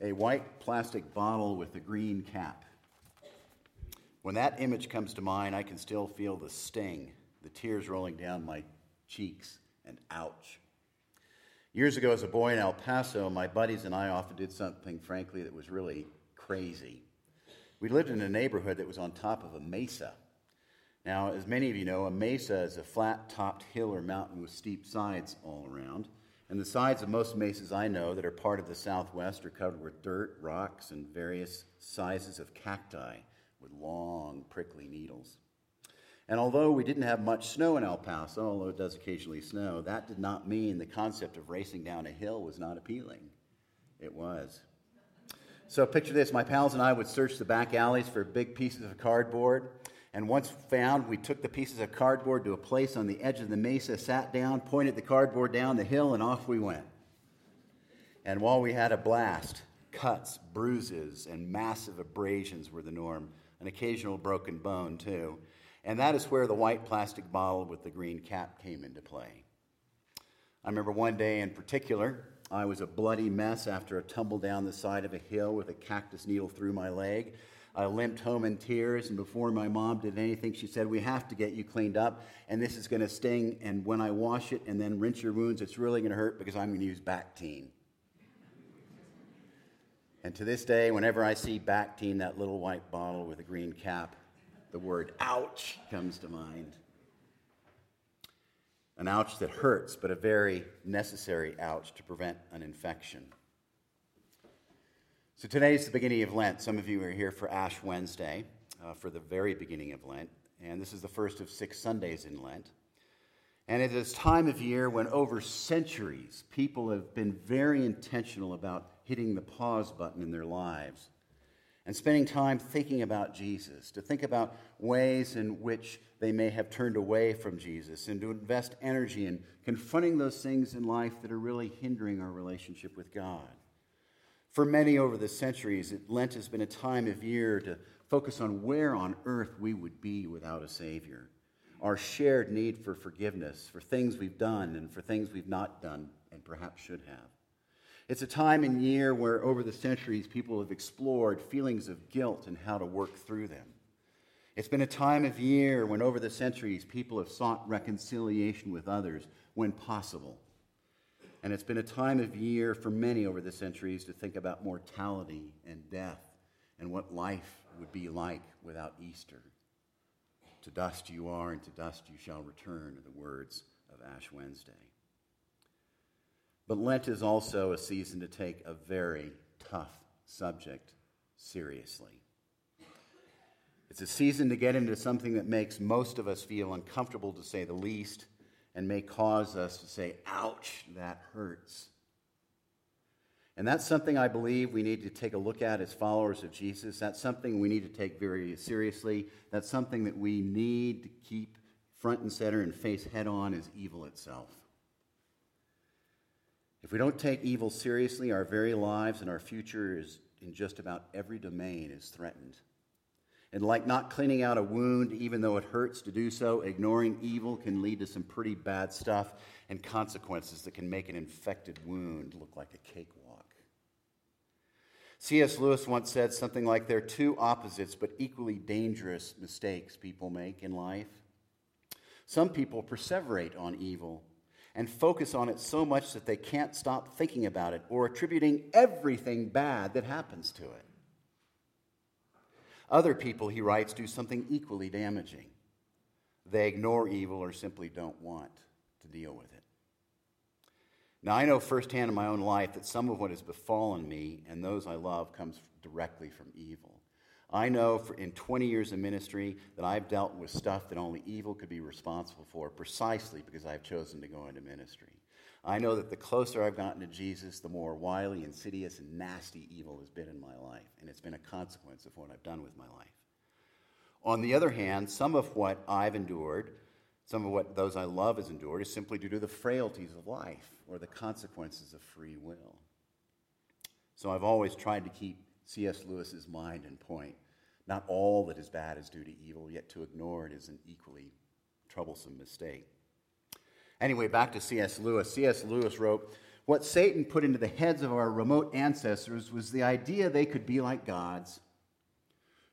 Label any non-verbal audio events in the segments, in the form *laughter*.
a white plastic bottle with a green cap. When that image comes to mind, I can still feel the sting, the tears rolling down my cheeks, and ouch. Years ago, as a boy in El Paso, my buddies and I often did something, frankly, that was really crazy. We lived in a neighborhood that was on top of a mesa. Now, as many of you know, a mesa is a flat topped hill or mountain with steep sides all around. And the sides of most mesas I know that are part of the Southwest are covered with dirt, rocks, and various sizes of cacti with long, prickly needles. And although we didn't have much snow in El Paso, although it does occasionally snow, that did not mean the concept of racing down a hill was not appealing. It was. So picture this my pals and I would search the back alleys for big pieces of cardboard and once found, we took the pieces of cardboard to a place on the edge of the mesa, sat down, pointed the cardboard down the hill, and off we went. And while we had a blast, cuts, bruises, and massive abrasions were the norm, an occasional broken bone, too. And that is where the white plastic bottle with the green cap came into play. I remember one day in particular, I was a bloody mess after a tumble down the side of a hill with a cactus needle through my leg. I limped home in tears, and before my mom did anything, she said, We have to get you cleaned up, and this is going to sting. And when I wash it and then rinse your wounds, it's really going to hurt because I'm going to use Bactine. and to this day, whenever I see Bactine, that little white bottle with a green cap, the word ouch comes to mind. An ouch that hurts, but a very necessary ouch to prevent an infection. So today is the beginning of Lent. Some of you are here for Ash Wednesday, uh, for the very beginning of Lent. And this is the first of six Sundays in Lent. And it is time of year when, over centuries, people have been very intentional about hitting the pause button in their lives and spending time thinking about Jesus, to think about ways in which they may have turned away from Jesus, and to invest energy in confronting those things in life that are really hindering our relationship with God. For many over the centuries, Lent has been a time of year to focus on where on earth we would be without a Savior. Our shared need for forgiveness, for things we've done and for things we've not done and perhaps should have. It's a time and year where, over the centuries, people have explored feelings of guilt and how to work through them. It's been a time of year when, over the centuries, people have sought reconciliation with others when possible and it's been a time of year for many over the centuries to think about mortality and death and what life would be like without Easter. To dust you are, and to dust you shall return, are the words of Ash Wednesday. But Lent is also a season to take a very tough subject seriously. It's a season to get into something that makes most of us feel uncomfortable, to say the least and may cause us to say, ouch, that hurts. And that's something I believe we need to take a look at as followers of Jesus. That's something we need to take very seriously. That's something that we need to keep front and center and face head on as evil itself. If we don't take evil seriously, our very lives and our future is in just about every domain is threatened. And like not cleaning out a wound, even though it hurts to do so, ignoring evil can lead to some pretty bad stuff and consequences that can make an infected wound look like a cakewalk. C.S. Lewis once said something like there are two opposites but equally dangerous mistakes people make in life. Some people perseverate on evil and focus on it so much that they can't stop thinking about it or attributing everything bad that happens to it. Other people, he writes, do something equally damaging. They ignore evil or simply don't want to deal with it. Now, I know firsthand in my own life that some of what has befallen me and those I love comes directly from evil. I know in 20 years of ministry that I've dealt with stuff that only evil could be responsible for precisely because I've chosen to go into ministry. I know that the closer I've gotten to Jesus, the more wily, insidious, and nasty evil has been in my life. And it's been a consequence of what I've done with my life. On the other hand, some of what I've endured, some of what those I love has endured, is simply due to the frailties of life or the consequences of free will. So I've always tried to keep C.S. Lewis's mind in point. Not all that is bad is due to evil, yet to ignore it is an equally troublesome mistake. Anyway, back to C.S. Lewis. C.S. Lewis wrote, What Satan put into the heads of our remote ancestors was the idea they could be like gods,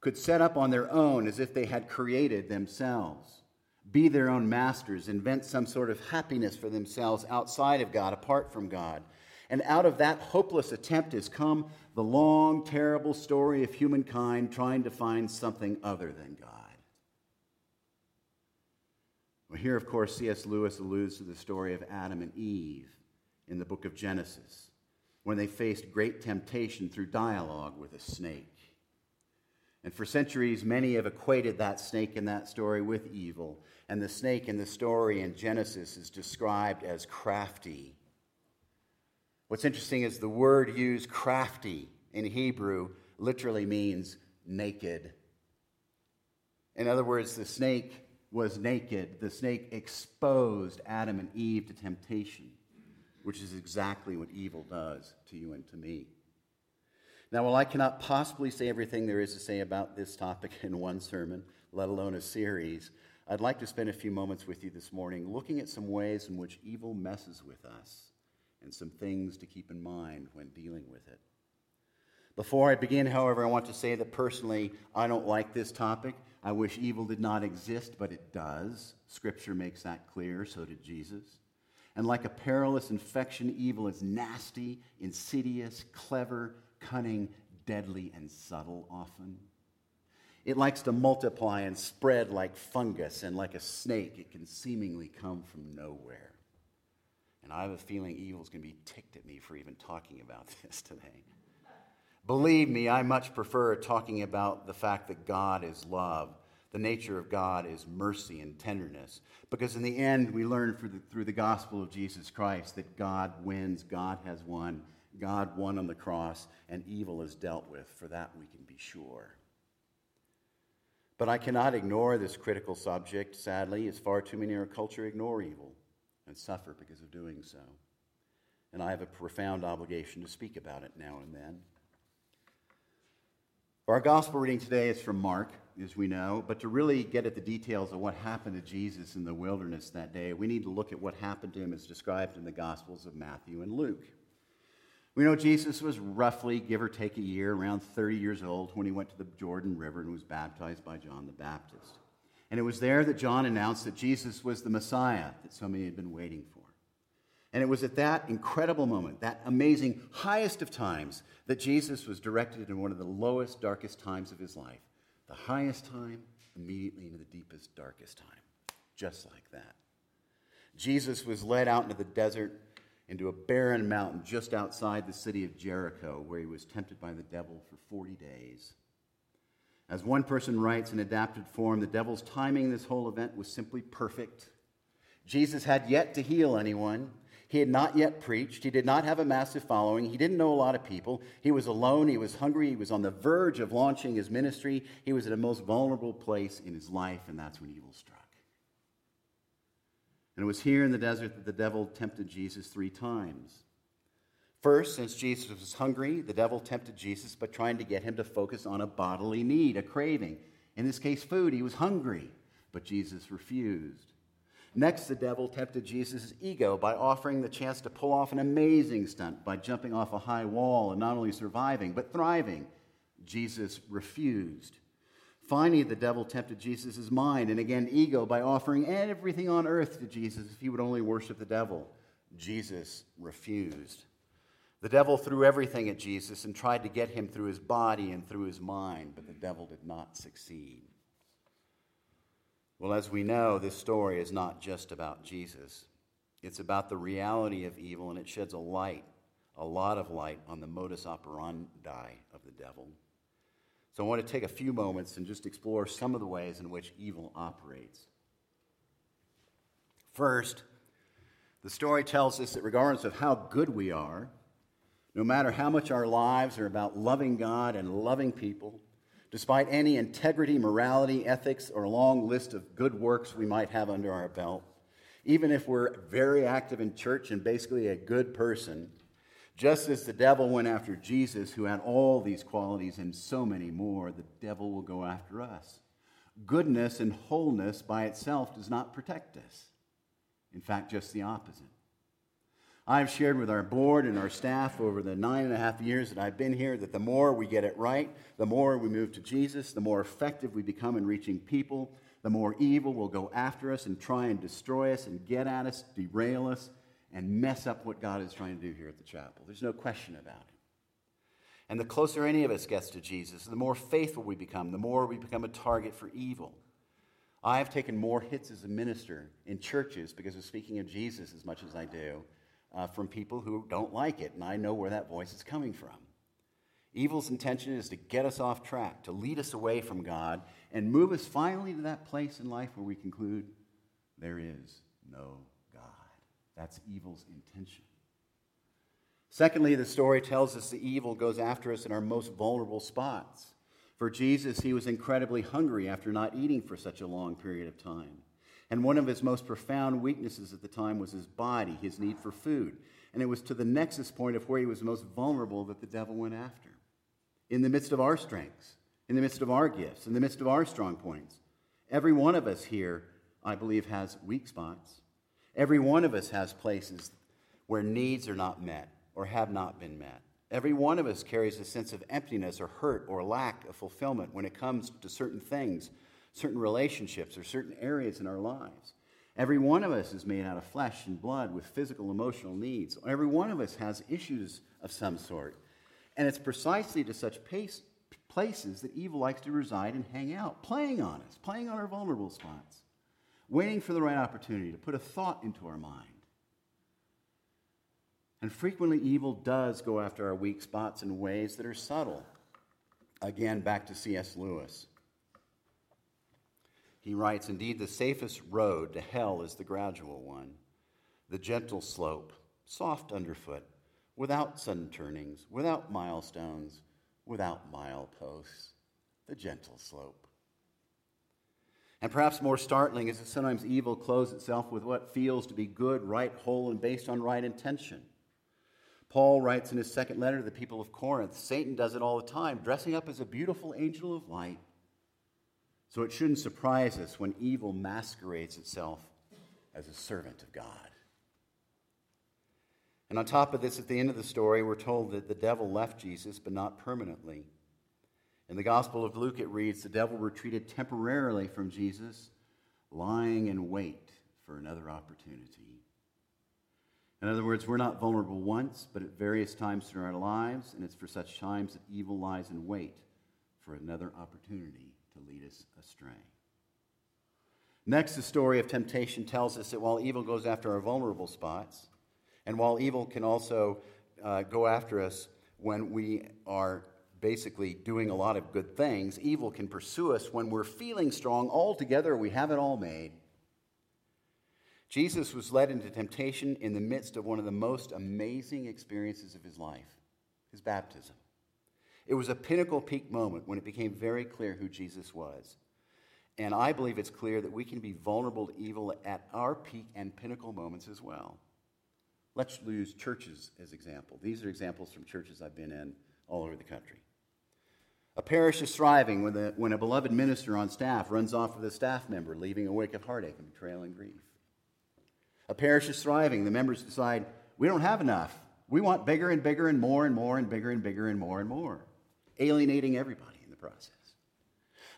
could set up on their own as if they had created themselves, be their own masters, invent some sort of happiness for themselves outside of God, apart from God. And out of that hopeless attempt has come the long, terrible story of humankind trying to find something other than God. Well, here, of course, C.S. Lewis alludes to the story of Adam and Eve in the book of Genesis when they faced great temptation through dialogue with a snake. And for centuries, many have equated that snake in that story with evil. And the snake in the story in Genesis is described as crafty. What's interesting is the word used, crafty, in Hebrew, literally means naked. In other words, the snake was naked. The snake exposed Adam and Eve to temptation which is exactly what evil does to you and to me. Now, while I cannot possibly say everything there is to say about this topic in one sermon, let alone a series, I'd like to spend a few moments with you this morning looking at some ways in which evil messes with us and some things to keep in mind when dealing with it. Before I begin, however, I want to say that personally, I don't like this topic. I wish evil did not exist, but it does. Scripture makes that clear, so did Jesus. And like a perilous infection, evil is nasty, insidious, clever, cunning, deadly, and subtle often. It likes to multiply and spread like fungus, and like a snake, it can seemingly come from nowhere. And I have a feeling evil's going to be ticked at me for even talking about *laughs* this today. Believe me, I much prefer talking about the fact that God is love the nature of God is mercy and tenderness. Because in the end, we learn the, through the gospel of Jesus Christ that God wins, God has won, God won on the cross, and evil is dealt with. For that, we can be sure. But I cannot ignore this critical subject, sadly, as far too many in our culture ignore evil and suffer because of doing so. And I have a profound obligation to speak about it now and then. Our gospel reading today is from Mark as we know, but to really get at the details of what happened to Jesus in the wilderness that day, we need to look at what happened to him as described in the Gospels of Matthew and Luke. We know Jesus was roughly, give or take a year, around 30 years old when he went to the Jordan River and was baptized by John the Baptist. And it was there that John announced that Jesus was the Messiah that so many had been waiting for. And it was at that incredible moment, that amazing highest of times, that Jesus was directed in one of the lowest, darkest times of his life the highest time immediately into the deepest, darkest time. Just like that. Jesus was led out into the desert, into a barren mountain just outside the city of Jericho, where he was tempted by the devil for 40 days. As one person writes in adapted form, the devil's timing this whole event was simply perfect. Jesus had yet to heal anyone. He had not yet preached. He did not have a massive following. He didn't know a lot of people. He was alone. He was hungry. He was on the verge of launching his ministry. He was at a most vulnerable place in his life, and that's when evil struck. And it was here in the desert that the devil tempted Jesus three times. First, since Jesus was hungry, the devil tempted Jesus by trying to get him to focus on a bodily need, a craving. In this case, food. He was hungry, but Jesus refused. Next, the devil tempted Jesus' ego by offering the chance to pull off an amazing stunt by jumping off a high wall and not only surviving, but thriving. Jesus refused. Finally, the devil tempted Jesus' mind and again ego by offering everything on earth to Jesus if he would only worship the devil. Jesus refused. The devil threw everything at Jesus and tried to get him through his body and through his mind, but the devil did not succeed. Well, as we know, this story is not just about Jesus. It's about the reality of evil, and it sheds a light, a lot of light, on the modus operandi of the devil. So I want to take a few moments and just explore some of the ways in which evil operates. First, the story tells us that regardless of how good we are, no matter how much our lives are about loving God and loving people, despite any integrity, morality, ethics, or a long list of good works we might have under our belt, even if we're very active in church and basically a good person, just as the devil went after Jesus, who had all these qualities and so many more, the devil will go after us. Goodness and wholeness by itself does not protect us. In fact, just the opposite. I've shared with our board and our staff over the nine and a half years that I've been here that the more we get it right, the more we move to Jesus, the more effective we become in reaching people, the more evil will go after us and try and destroy us and get at us, derail us, and mess up what God is trying to do here at the chapel. There's no question about it. And the closer any of us gets to Jesus, the more faithful we become, the more we become a target for evil. I've taken more hits as a minister in churches because of speaking of Jesus as much as I do uh, from people who don't like it, and I know where that voice is coming from. Evil's intention is to get us off track, to lead us away from God, and move us finally to that place in life where we conclude there is no God. That's evil's intention. Secondly, the story tells us the evil goes after us in our most vulnerable spots. For Jesus, he was incredibly hungry after not eating for such a long period of time. And one of his most profound weaknesses at the time was his body, his need for food. And it was to the nexus point of where he was most vulnerable that the devil went after. In the midst of our strengths, in the midst of our gifts, in the midst of our strong points, every one of us here, I believe, has weak spots. Every one of us has places where needs are not met or have not been met. Every one of us carries a sense of emptiness or hurt or lack of fulfillment when it comes to certain things, certain relationships, or certain areas in our lives. Every one of us is made out of flesh and blood with physical, emotional needs. Every one of us has issues of some sort. And it's precisely to such pace, places that evil likes to reside and hang out, playing on us, playing on our vulnerable spots, waiting for the right opportunity to put a thought into our mind and frequently, evil does go after our weak spots in ways that are subtle. Again, back to C.S. Lewis. He writes Indeed, the safest road to hell is the gradual one, the gentle slope, soft underfoot, without sudden turnings, without milestones, without mileposts, the gentle slope. And perhaps more startling is that sometimes evil clothes itself with what feels to be good, right, whole, and based on right intention. Paul writes in his second letter to the people of Corinth Satan does it all the time, dressing up as a beautiful angel of light. So it shouldn't surprise us when evil masquerades itself as a servant of God. And on top of this, at the end of the story, we're told that the devil left Jesus, but not permanently. In the Gospel of Luke, it reads the devil retreated temporarily from Jesus, lying in wait for another opportunity. In other words, we're not vulnerable once, but at various times through our lives, and it's for such times that evil lies in wait for another opportunity to lead us astray. Next, the story of temptation tells us that while evil goes after our vulnerable spots, and while evil can also uh, go after us when we are basically doing a lot of good things, evil can pursue us when we're feeling strong altogether, we have it all made Jesus was led into temptation in the midst of one of the most amazing experiences of his life his baptism. It was a pinnacle peak moment when it became very clear who Jesus was. And I believe it's clear that we can be vulnerable to evil at our peak and pinnacle moments as well. Let's use churches as example. These are examples from churches I've been in all over the country. A parish is thriving when, the, when a beloved minister on staff runs off with a staff member, leaving a wake of heartache and betrayal and grief. A parish is thriving. The members decide, we don't have enough. We want bigger and bigger and more and more and bigger and bigger and more and more, alienating everybody in the process.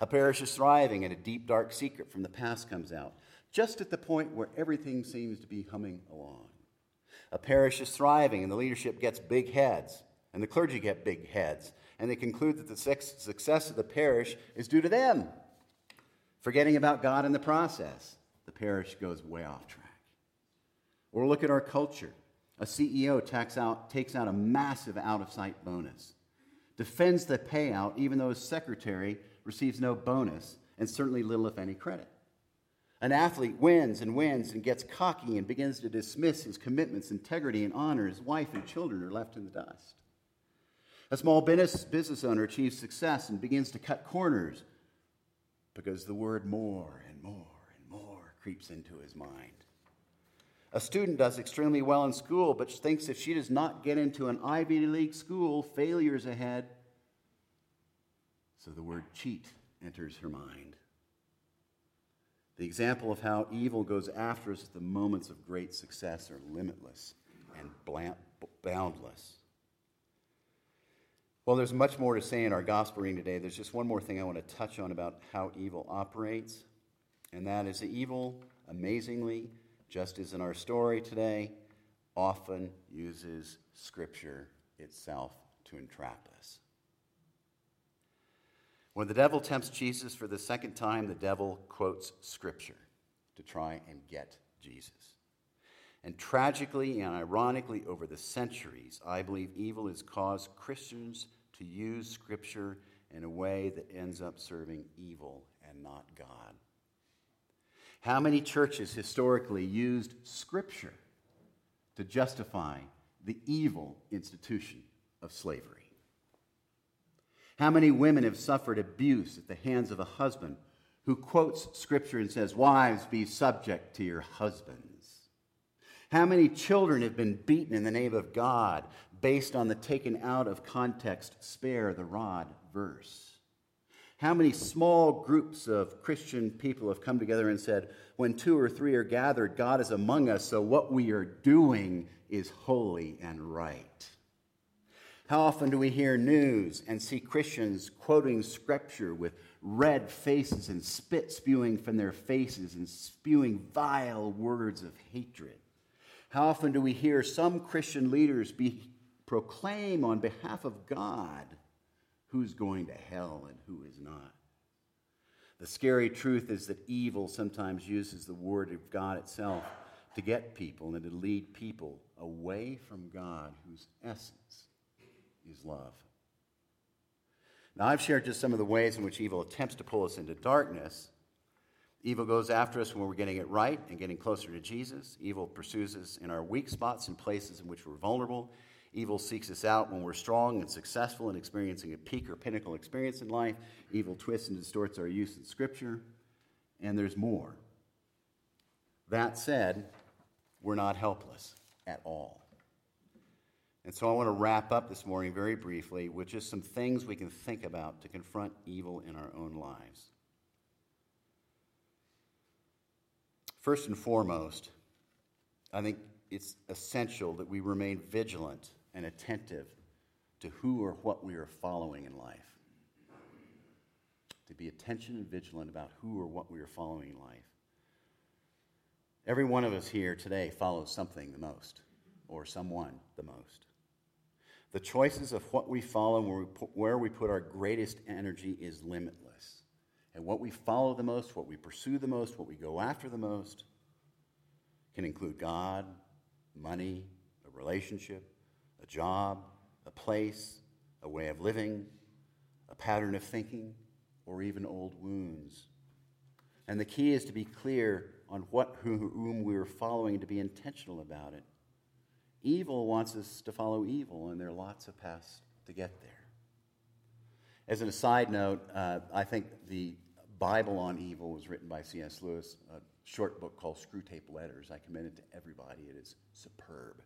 A parish is thriving and a deep, dark secret from the past comes out, just at the point where everything seems to be humming along. A parish is thriving and the leadership gets big heads, and the clergy get big heads, and they conclude that the success of the parish is due to them. Forgetting about God in the process, the parish goes way off track. Or look at our culture. A CEO out, takes out a massive out of sight bonus, defends the payout even though his secretary receives no bonus and certainly little, if any, credit. An athlete wins and wins and gets cocky and begins to dismiss his commitments, integrity, and honor. His wife and children are left in the dust. A small business, business owner achieves success and begins to cut corners because the word more and more and more creeps into his mind. A student does extremely well in school, but thinks if she does not get into an Ivy League school, failure's ahead. So the word cheat enters her mind. The example of how evil goes after us at the moments of great success are limitless and boundless. Well, there's much more to say in our gospel reading today. There's just one more thing I want to touch on about how evil operates, and that is that evil, amazingly, just as in our story today, often uses Scripture itself to entrap us. When the devil tempts Jesus for the second time, the devil quotes Scripture to try and get Jesus. And tragically and ironically, over the centuries, I believe evil has caused Christians to use Scripture in a way that ends up serving evil and not God. How many churches historically used Scripture to justify the evil institution of slavery? How many women have suffered abuse at the hands of a husband who quotes Scripture and says, Wives, be subject to your husbands? How many children have been beaten in the name of God based on the taken out of context, spare the rod verse? How many small groups of Christian people have come together and said, when two or three are gathered, God is among us, so what we are doing is holy and right? How often do we hear news and see Christians quoting scripture with red faces and spit spewing from their faces and spewing vile words of hatred? How often do we hear some Christian leaders be, proclaim on behalf of God who's going to hell and who is not. The scary truth is that evil sometimes uses the word of God itself to get people and to lead people away from God, whose essence is love. Now, I've shared just some of the ways in which evil attempts to pull us into darkness. Evil goes after us when we're getting it right and getting closer to Jesus. Evil pursues us in our weak spots and places in which we're vulnerable. Evil seeks us out when we're strong and successful and experiencing a peak or pinnacle experience in life. Evil twists and distorts our use in Scripture. And there's more. That said, we're not helpless at all. And so I want to wrap up this morning very briefly with just some things we can think about to confront evil in our own lives. First and foremost, I think it's essential that we remain vigilant and attentive to who or what we are following in life. To be attention and vigilant about who or what we are following in life. Every one of us here today follows something the most, or someone the most. The choices of what we follow and where we put, where we put our greatest energy is limitless. And what we follow the most, what we pursue the most, what we go after the most, can include God, money, a relationship, job, a place, a way of living, a pattern of thinking, or even old wounds. And the key is to be clear on what whom we are following to be intentional about it. Evil wants us to follow evil, and there are lots of paths to get there. As an aside note, uh, I think the Bible on Evil was written by C.S. Lewis, a short book called Screwtape Letters. I commend it to everybody. It is superb.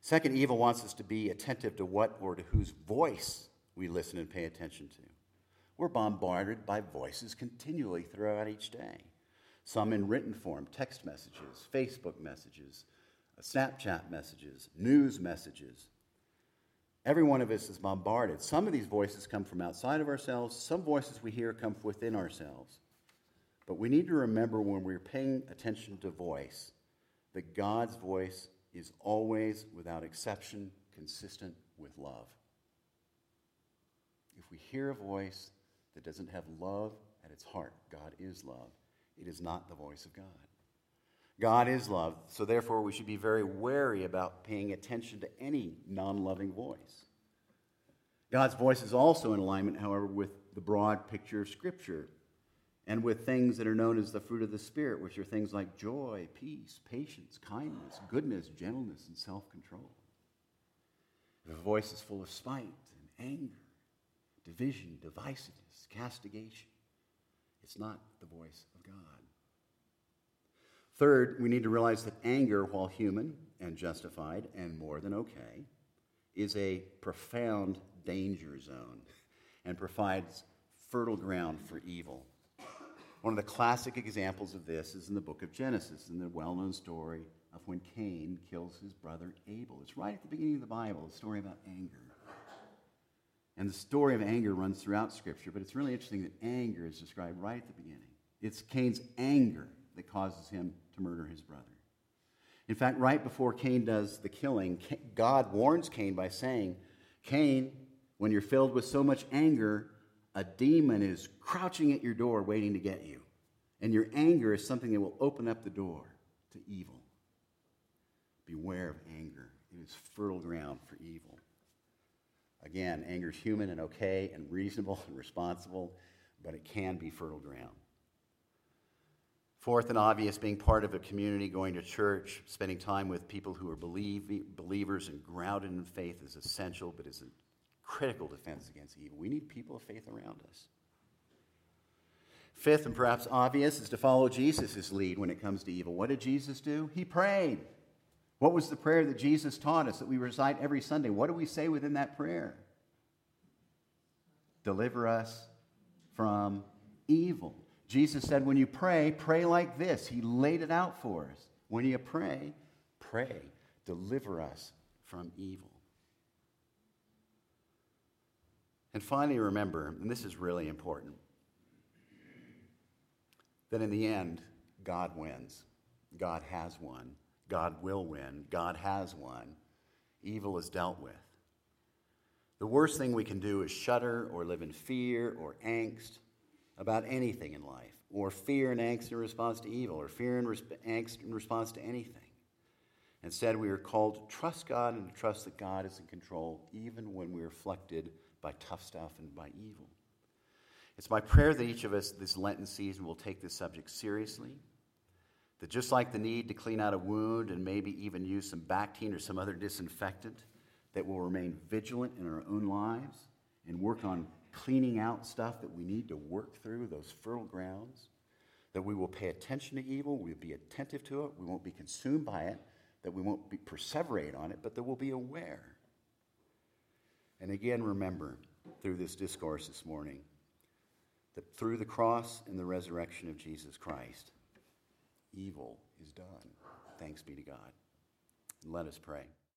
Second, evil wants us to be attentive to what or to whose voice we listen and pay attention to. We're bombarded by voices continually throughout each day. Some in written form, text messages, Facebook messages, uh, Snapchat messages, news messages. Every one of us is bombarded. Some of these voices come from outside of ourselves, some voices we hear come from within ourselves. But we need to remember when we're paying attention to voice that God's voice is always, without exception, consistent with love. If we hear a voice that doesn't have love at its heart, God is love, it is not the voice of God. God is love, so therefore we should be very wary about paying attention to any non loving voice. God's voice is also in alignment, however, with the broad picture of Scripture and with things that are known as the fruit of the Spirit, which are things like joy, peace, patience, kindness, goodness, gentleness, and self control. If a voice is full of spite and anger, division, divisiveness, castigation, it's not the voice of God. Third, we need to realize that anger, while human and justified and more than okay, is a profound danger zone and provides fertile ground for evil. One of the classic examples of this is in the book of Genesis, in the well known story of when Cain kills his brother Abel. It's right at the beginning of the Bible, a story about anger. And the story of anger runs throughout Scripture, but it's really interesting that anger is described right at the beginning. It's Cain's anger that causes him to murder his brother. In fact, right before Cain does the killing, God warns Cain by saying, Cain, when you're filled with so much anger, a demon is crouching at your door waiting to get you. And your anger is something that will open up the door to evil. Beware of anger, it is fertile ground for evil. Again, anger is human and okay and reasonable and responsible, but it can be fertile ground. Fourth and obvious, being part of a community, going to church, spending time with people who are believe, believers and grounded in faith is essential, but is critical defense against evil. We need people of faith around us. Fifth, and perhaps obvious, is to follow Jesus' lead when it comes to evil. What did Jesus do? He prayed. What was the prayer that Jesus taught us that we recite every Sunday? What do we say within that prayer? Deliver us from evil. Jesus said, when you pray, pray like this. He laid it out for us. When you pray, pray. Deliver us from evil. And finally, remember, and this is really important, that in the end, God wins. God has won. God will win. God has won. Evil is dealt with. The worst thing we can do is shudder or live in fear or angst about anything in life, or fear and angst in response to evil, or fear and angst in response to anything. Instead, we are called to trust God and to trust that God is in control, even when we're afflicted by tough stuff and by evil. It's my prayer that each of us this Lenten season will take this subject seriously. That just like the need to clean out a wound and maybe even use some Bactine or some other disinfectant, that we'll remain vigilant in our own lives and work on cleaning out stuff that we need to work through, those fertile grounds, that we will pay attention to evil, we'll be attentive to it, we won't be consumed by it, that we won't be perseverate on it, but that we'll be aware. And again, remember through this discourse this morning that through the cross and the resurrection of Jesus Christ, evil is done. Thanks be to God. Let us pray.